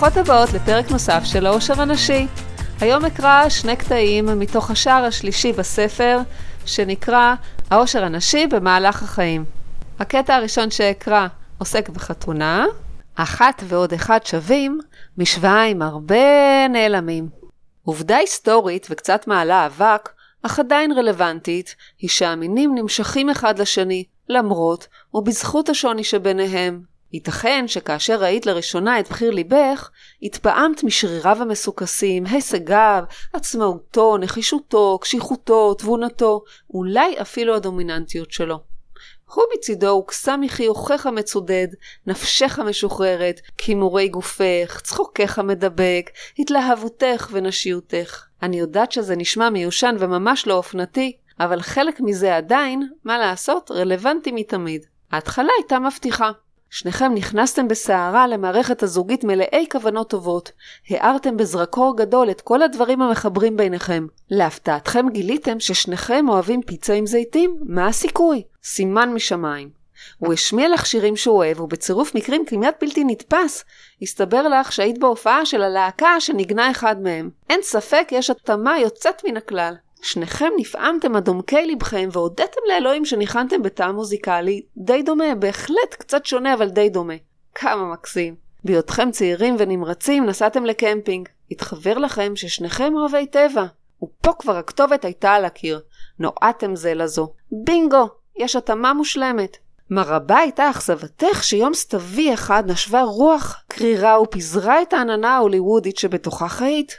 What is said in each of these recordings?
ברוכות הבאות לפרק נוסף של העושר הנשי. היום אקרא שני קטעים מתוך השער השלישי בספר, שנקרא העושר הנשי במהלך החיים. הקטע הראשון שאקרא עוסק בחתונה, אחת ועוד אחד שווים, משוואה עם הרבה נעלמים. עובדה היסטורית וקצת מעלה אבק, אך עדיין רלוונטית, היא שהמינים נמשכים אחד לשני, למרות ובזכות השוני שביניהם. ייתכן שכאשר ראית לראשונה את בחיר ליבך, התפעמת משריריו המסוכסים, הישגיו, עצמאותו, נחישותו, קשיחותו, תבונתו, אולי אפילו הדומיננטיות שלו. הוא מצידו הוקסה מחיוכך המצודד, נפשך המשוחררת, כימורי גופך, צחוקך המדבק, התלהבותך ונשיותך. אני יודעת שזה נשמע מיושן וממש לא אופנתי, אבל חלק מזה עדיין, מה לעשות, רלוונטי מתמיד. ההתחלה הייתה מבטיחה. שניכם נכנסתם בסערה למערכת הזוגית מלאי כוונות טובות. הארתם בזרקור גדול את כל הדברים המחברים ביניכם. להפתעתכם גיליתם ששניכם אוהבים פיצה עם זיתים? מה הסיכוי? סימן משמיים. הוא השמיע לך שירים שהוא אוהב, ובצירוף מקרים כמעט בלתי נתפס, הסתבר לך שהיית בהופעה של הלהקה שניגנה אחד מהם. אין ספק, יש התאמה יוצאת מן הכלל. שניכם נפעמתם עד עומקי לבכם והודיתם לאלוהים שניחנתם בטעם מוזיקלי די דומה, בהחלט קצת שונה אבל די דומה. כמה מקסים. בהיותכם צעירים ונמרצים נסעתם לקמפינג. התחבר לכם ששניכם אוהבי טבע. ופה כבר הכתובת הייתה על הקיר. נועדתם זה לזו. בינגו! יש התאמה מושלמת. מה רבה הייתה אכזבתך שיום סתווי אחד נשבה רוח קרירה ופיזרה את העננה ההוליוודית שבתוכה חיית,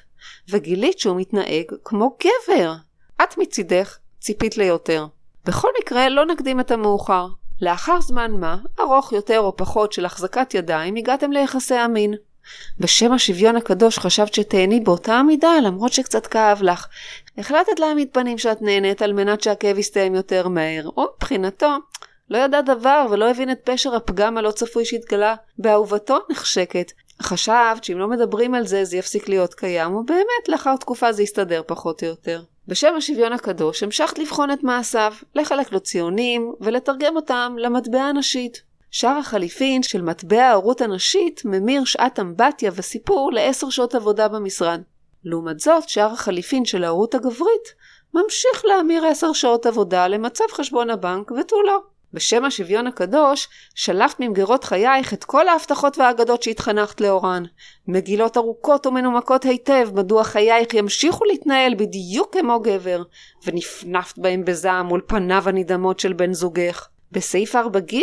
וגילית שהוא מתנהג כמו גבר. את מצידך ציפית ליותר. בכל מקרה, לא נקדים את המאוחר. לאחר זמן מה, ארוך יותר או פחות של החזקת ידיים, הגעתם ליחסי המין. בשם השוויון הקדוש חשבת שתהני באותה המידה, למרות שקצת כאב לך. החלטת להעמיד פנים שאת נהנית על מנת שהכאב יסתיים יותר מהר, או מבחינתו, לא ידע דבר ולא הבין את פשר הפגם הלא צפוי שהתגלה באהובתו נחשקת. חשבת שאם לא מדברים על זה, זה יפסיק להיות קיים, ובאמת, לאחר תקופה זה יסתדר פחות או יותר. בשם השוויון הקדוש המשכת לבחון את מעשיו, לחלק לו ציונים ולתרגם אותם למטבע הנשית. שער החליפין של מטבע ההורות הנשית ממיר שעת אמבטיה וסיפור לעשר שעות עבודה במשרד. לעומת זאת, שער החליפין של ההורות הגברית ממשיך להמיר עשר שעות עבודה למצב חשבון הבנק ותו לא. בשם השוויון הקדוש, שלפת ממגירות חייך את כל ההבטחות והאגדות שהתחנכת לאורן. מגילות ארוכות ומנומקות היטב מדוע חייך ימשיכו להתנהל בדיוק כמו גבר, ונפנפת בהם בזעם מול פניו הנדהמות של בן זוגך. בסעיף 4ג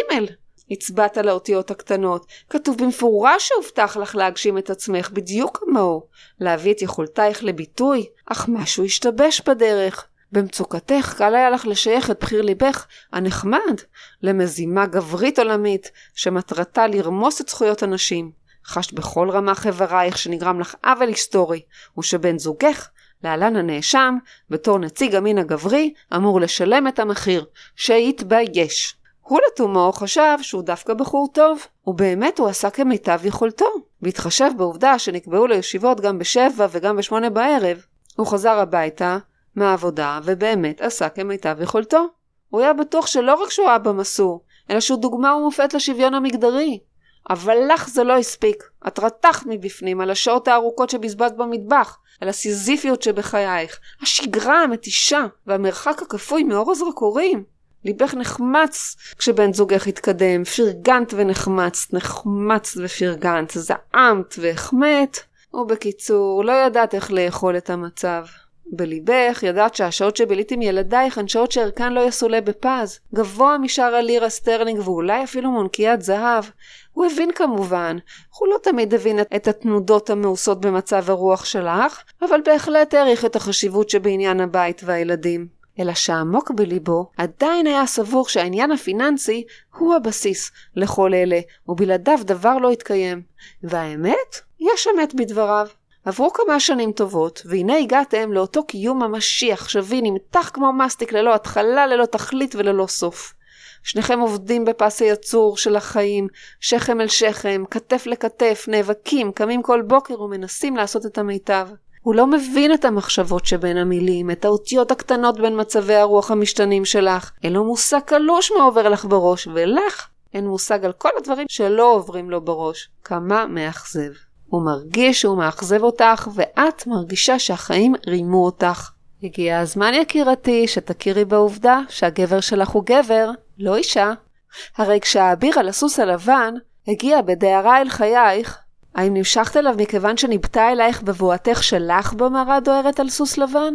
הצבעת על האותיות הקטנות. כתוב במפורש שהובטח לך להגשים את עצמך בדיוק כמוהו, להביא את יכולתייך לביטוי, אך משהו השתבש בדרך. במצוקתך קל היה לך לשייך את בחיר ליבך הנחמד למזימה גברית עולמית שמטרתה לרמוס את זכויות הנשים. חשת בכל רמ"ח איברייך שנגרם לך עוול היסטורי, ושבן זוגך, להלן הנאשם, בתור נציג המין הגברי, אמור לשלם את המחיר, שיתבייש. הוא לתומו חשב שהוא דווקא בחור טוב, ובאמת הוא עשה כמיטב יכולתו. בהתחשב בעובדה שנקבעו לו ישיבות גם בשבע וגם בשמונה בערב, הוא חזר הביתה, מהעבודה, ובאמת עשה כמיטב יכולתו. הוא היה בטוח שלא רק שהוא אבא מסור, אלא שהוא דוגמה ומופת לשוויון המגדרי. אבל לך זה לא הספיק. את רתחת מבפנים על השעות הארוכות שבזבזת במטבח, על הסיזיפיות שבחייך, השגרה המתישה והמרחק הכפוי מאור הזרקורים. ליבך נחמץ כשבן זוגך התקדם, פרגנת ונחמצת, נחמצת ופרגנת, זעמת והחמאת, ובקיצור, לא ידעת איך לאכול את המצב. בליבך ידעת שהשעות שבילית עם ילדייך הן שעות שערכן לא יסולא בפז, גבוה משער הלירה סטרלינג ואולי אפילו מאונקיית זהב. הוא הבין כמובן, הוא לא תמיד הבין את התנודות המאוסות במצב הרוח שלך, אבל בהחלט העריך את החשיבות שבעניין הבית והילדים. אלא שעמוק בליבו עדיין היה סבור שהעניין הפיננסי הוא הבסיס לכל אלה, ובלעדיו דבר לא התקיים. והאמת? יש אמת בדבריו. עברו כמה שנים טובות, והנה הגעתם לאותו קיום ממשי עכשווי נמתח כמו מסטיק ללא התחלה, ללא תכלית וללא סוף. שניכם עובדים בפס היצור של החיים, שכם אל שכם, כתף לכתף, נאבקים, קמים כל בוקר ומנסים לעשות את המיטב. הוא לא מבין את המחשבות שבין המילים, את האותיות הקטנות בין מצבי הרוח המשתנים שלך. אין לו מושג קלוש מה עובר לך בראש, ולך אין מושג על כל הדברים שלא עוברים לו בראש. כמה מאכזב. הוא מרגיש שהוא מאכזב אותך, ואת מרגישה שהחיים רימו אותך. הגיע הזמן יקירתי שתכירי בעובדה שהגבר שלך הוא גבר, לא אישה. הרי כשהאביר על הסוס הלבן הגיע בדהרה אל חייך, האם נמשכת אליו מכיוון שניבטה אלייך בבואתך שלך במערה דוהרת על סוס לבן?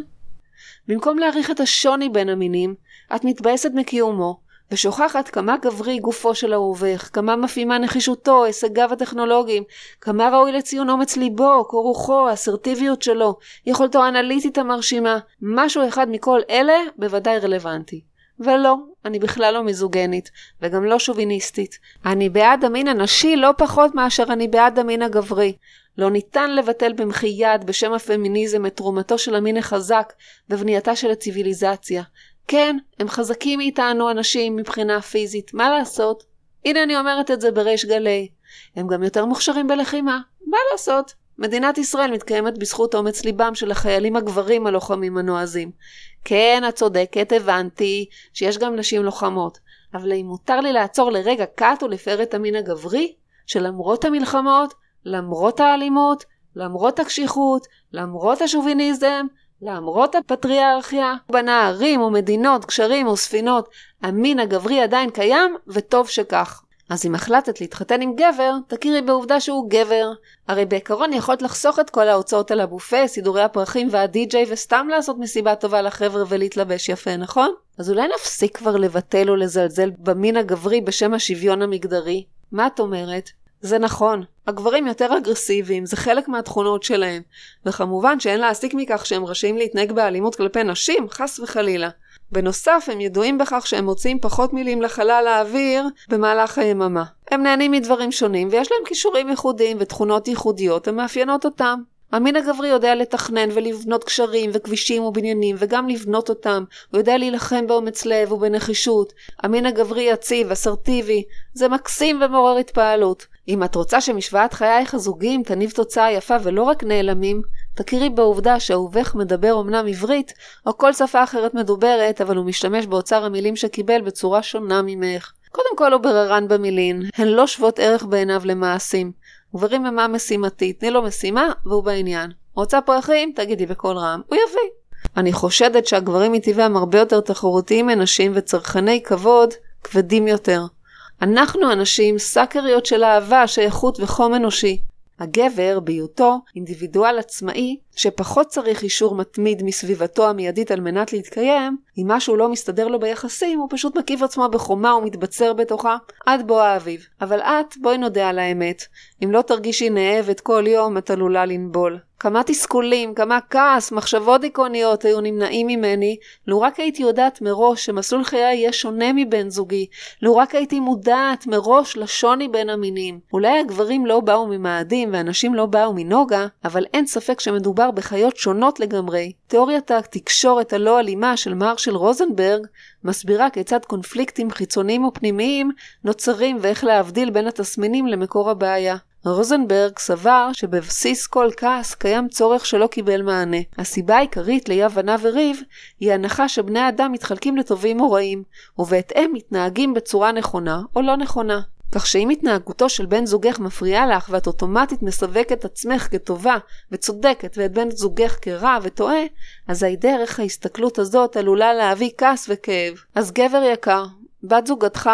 במקום להעריך את השוני בין המינים, את מתבאסת מקיומו, ושוכחת כמה גברי גופו של אהובך, כמה מפעימה נחישותו, הישגיו הטכנולוגיים, כמה ראוי לציון אומץ ליבו, קור רוחו, האסרטיביות שלו, יכולתו האנליטית המרשימה, משהו אחד מכל אלה בוודאי רלוונטי. ולא, אני בכלל לא מיזוגנית, וגם לא שוביניסטית. אני בעד המין הנשי לא פחות מאשר אני בעד המין הגברי. לא ניתן לבטל במחי יד בשם הפמיניזם את תרומתו של המין החזק בבנייתה של הציוויליזציה. כן, הם חזקים מאיתנו אנשים מבחינה פיזית, מה לעשות? הנה אני אומרת את זה בריש גלי. הם גם יותר מוכשרים בלחימה, מה לעשות? מדינת ישראל מתקיימת בזכות אומץ ליבם של החיילים הגברים הלוחמים הנועזים. כן, את צודקת, הבנתי שיש גם נשים לוחמות, אבל אם מותר לי לעצור לרגע קאט ולפאר את המין הגברי, שלמרות המלחמות, למרות האלימות, למרות הקשיחות, למרות השוביניזם, למרות הפטריארכיה, בנה ערים ומדינות, גשרים וספינות, המין הגברי עדיין קיים, וטוב שכך. אז אם החלטת להתחתן עם גבר, תכירי בעובדה שהוא גבר. הרי בעיקרון יכולת לחסוך את כל ההוצאות על הבופה, סידורי הפרחים והדי-ג'יי וסתם לעשות מסיבה טובה לחבר'ה ולהתלבש יפה, נכון? אז אולי נפסיק כבר לבטל או לזלזל במין הגברי בשם השוויון המגדרי? מה את אומרת? זה נכון, הגברים יותר אגרסיביים, זה חלק מהתכונות שלהם. וכמובן שאין להסיק מכך שהם רשאים להתנהג באלימות כלפי נשים, חס וחלילה. בנוסף, הם ידועים בכך שהם מוציאים פחות מילים לחלל האוויר במהלך היממה. הם נהנים מדברים שונים ויש להם כישורים ייחודיים ותכונות ייחודיות המאפיינות אותם. המין הגברי יודע לתכנן ולבנות קשרים וכבישים ובניינים וגם לבנות אותם. הוא יודע להילחם באומץ לב ובנחישות. המין הגברי יציב, אסרטיבי. זה מקסים ומעורר התפעלות. אם את רוצה שמשוואת חייך הזוגיים תניב תוצאה יפה ולא רק נעלמים, תכירי בעובדה שאהובך מדבר אמנם עברית, או כל שפה אחרת מדוברת, אבל הוא משתמש באוצר המילים שקיבל בצורה שונה ממך. קודם כל הוא בררן במילין, הן לא שוות ערך בעיניו למעשים. גברים הם מה משימתי, תני לו משימה והוא בעניין. רוצה פרחים? תגידי בקול רם, הוא יביא. אני חושדת שהגברים מטבעם הרבה יותר תחרותיים מנשים וצרכני כבוד כבדים יותר. אנחנו הנשים סאקריות של אהבה, שייכות וחום אנושי. הגבר, בהיותו אינדיבידואל עצמאי, שפחות צריך אישור מתמיד מסביבתו המיידית על מנת להתקיים, אם משהו לא מסתדר לו ביחסים, הוא פשוט מקיף עצמו בחומה ומתבצר בתוכה עד בוא האביב. אבל את, בואי נודה על האמת, אם לא תרגישי נאבת כל יום, את עלולה לנבול. כמה תסכולים, כמה כעס, מחשבות דיכאוניות היו נמנעים ממני, לו רק הייתי יודעת מראש שמסלול חיי יהיה שונה מבן זוגי, לו רק הייתי מודעת מראש לשוני בין המינים. אולי הגברים לא באו ממאדים והנשים לא באו מנוגה, אבל אין ספק שמדובר בחיות שונות לגמרי. תיאוריית התקשורת הלא אלימה של מרשל רוזנברג מסבירה כיצד קונפליקטים חיצוניים ופנימיים נוצרים ואיך להבדיל בין התסמינים למקור הבעיה. רוזנברג סבר שבבסיס כל כעס קיים צורך שלא קיבל מענה. הסיבה העיקרית לאי הבנה וריב היא הנחה שבני אדם מתחלקים לטובים או רעים, ובהתאם מתנהגים בצורה נכונה או לא נכונה. כך שאם התנהגותו של בן זוגך מפריעה לך ואת אוטומטית מסווקת עצמך כטובה וצודקת ואת בן זוגך כרע וטועה, אזי דרך ההסתכלות הזאת עלולה להביא כעס וכאב. אז גבר יקר, בת זוגתך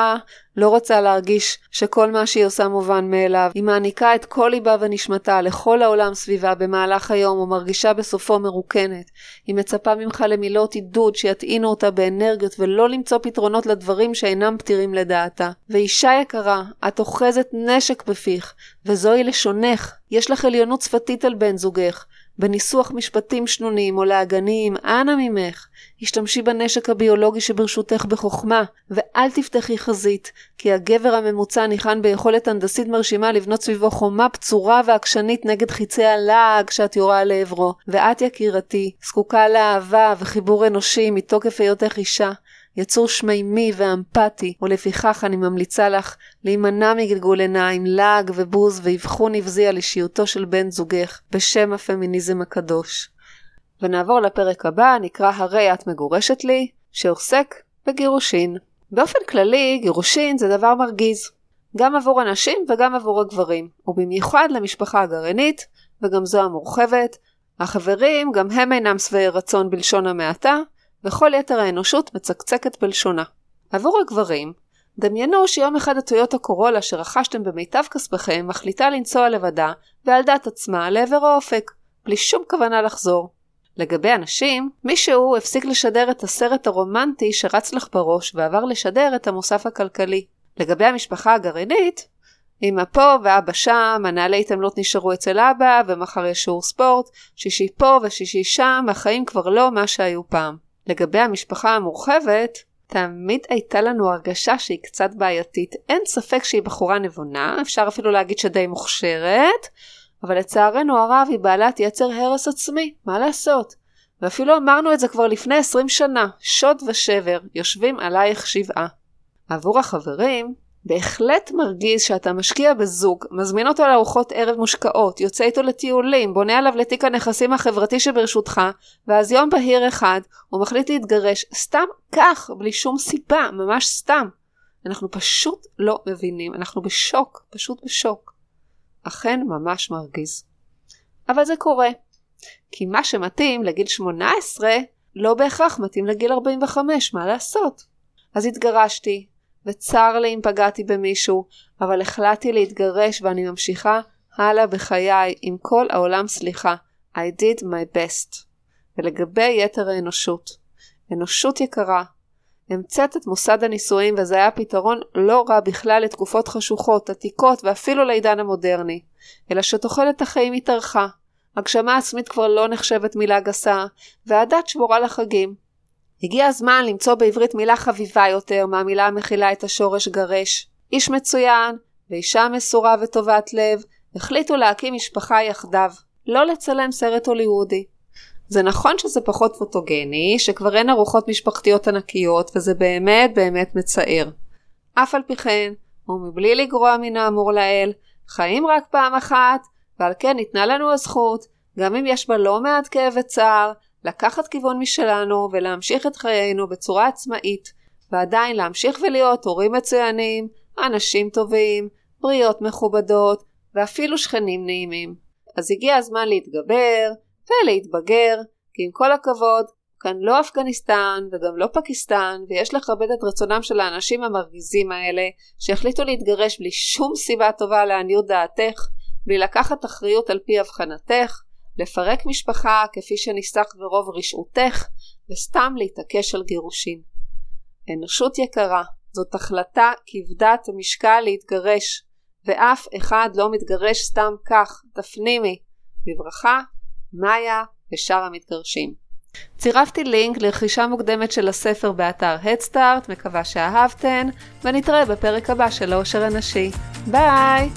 לא רוצה להרגיש שכל מה שהיא עושה מובן מאליו. היא מעניקה את כל ליבה ונשמתה לכל העולם סביבה במהלך היום ומרגישה בסופו מרוקנת. היא מצפה ממך למילות עידוד שיטעינו אותה באנרגיות ולא למצוא פתרונות לדברים שאינם פתירים לדעתה. ואישה יקרה, את אוחזת נשק בפיך, וזוהי לשונך. יש לך עליונות שפתית על בן זוגך. בניסוח משפטים שנונים או להגנים, אנא ממך, השתמשי בנשק הביולוגי שברשותך בחוכמה, ואל תפתחי חזית, כי הגבר הממוצע ניחן ביכולת הנדסית מרשימה לבנות סביבו חומה פצורה ועקשנית נגד חיצי הלעג שאת יורה לעברו, ואת יקירתי, זקוקה לאהבה וחיבור אנושי מתוקף היותך אישה. יצור שמימי ואמפתי, ולפיכך אני ממליצה לך להימנע מגלגול עיניים, לעג ובוז ואבחון נבזי על אישיותו של בן זוגך, בשם הפמיניזם הקדוש. ונעבור לפרק הבא, נקרא הרי את מגורשת לי, שעוסק בגירושין. באופן כללי, גירושין זה דבר מרגיז. גם עבור הנשים וגם עבור הגברים, ובמיוחד למשפחה הגרעינית, וגם זו המורחבת. החברים גם הם אינם שבעי רצון בלשון המעטה, וכל יתר האנושות מצקצקת בלשונה. עבור הגברים, דמיינו שיום אחד הטויוטה קורולה שרכשתם במיטב כספכם מחליטה לנסוע לבדה ועל דעת עצמה לעבר האופק, בלי שום כוונה לחזור. לגבי הנשים, מישהו הפסיק לשדר את הסרט הרומנטי שרץ לך בראש ועבר לשדר את המוסף הכלכלי. לגבי המשפחה הגרעינית, אמא פה ואבא שם, מנהלי התעמלות נשארו אצל אבא, ומחר יש שיעור ספורט, שישי פה ושישי שם, החיים כבר לא מה שהיו פעם. לגבי המשפחה המורחבת, תמיד הייתה לנו הרגשה שהיא קצת בעייתית. אין ספק שהיא בחורה נבונה, אפשר אפילו להגיד שדי מוכשרת, אבל לצערנו הרב היא בעלת יצר הרס עצמי, מה לעשות? ואפילו אמרנו את זה כבר לפני 20 שנה, שוד ושבר, יושבים עלייך שבעה. עבור החברים, בהחלט מרגיז שאתה משקיע בזוג, מזמין אותו לארוחות ערב מושקעות, יוצא איתו לטיולים, בונה עליו לתיק הנכסים החברתי שברשותך, ואז יום בהיר אחד הוא מחליט להתגרש, סתם כך, בלי שום סיבה, ממש סתם. אנחנו פשוט לא מבינים, אנחנו בשוק, פשוט בשוק. אכן ממש מרגיז. אבל זה קורה. כי מה שמתאים לגיל 18 לא בהכרח מתאים לגיל 45, מה לעשות? אז התגרשתי, וצר לי אם פגעתי במישהו, אבל החלטתי להתגרש ואני ממשיכה הלאה בחיי עם כל העולם סליחה. I did my best. ולגבי יתר האנושות, אנושות יקרה, המצאת את מוסד הנישואים וזה היה פתרון לא רע בכלל לתקופות חשוכות, עתיקות ואפילו לעידן המודרני, אלא שתוחלת החיים התארכה. הגשמה עצמית כבר לא נחשבת מילה גסה, והדת שמורה לחגים. הגיע הזמן למצוא בעברית מילה חביבה יותר מהמילה המכילה את השורש גרש. איש מצוין ואישה מסורה וטובת לב החליטו להקים משפחה יחדיו, לא לצלם סרט הוליוודי. זה נכון שזה פחות פוטוגני, שכבר אין ארוחות משפחתיות ענקיות, וזה באמת באמת מצער. אף על פי כן, ומבלי לגרוע מן האמור לעיל, חיים רק פעם אחת, ועל כן ניתנה לנו הזכות, גם אם יש בה לא מעט כאב וצער, לקחת כיוון משלנו ולהמשיך את חיינו בצורה עצמאית, ועדיין להמשיך ולהיות הורים מצוינים, אנשים טובים, בריאות מכובדות, ואפילו שכנים נעימים. אז הגיע הזמן להתגבר, ולהתבגר, כי עם כל הכבוד, כאן לא אפגניסטן וגם לא פקיסטן, ויש לכבד את רצונם של האנשים המרגיזים האלה, שהחליטו להתגרש בלי שום סיבה טובה לעניות דעתך, בלי לקחת אחריות על פי הבחנתך, לפרק משפחה כפי שניסח ברוב רשעותך, וסתם להתעקש על גירושין. אנושות יקרה, זאת החלטה כבדת משקל להתגרש, ואף אחד לא מתגרש סתם כך, תפנימי. בברכה, מאיה ושאר המתגרשים. צירפתי לינק לרכישה מוקדמת של הספר באתר הדסטארט, מקווה שאהבתן, ונתראה בפרק הבא של העושר הנשי. ביי!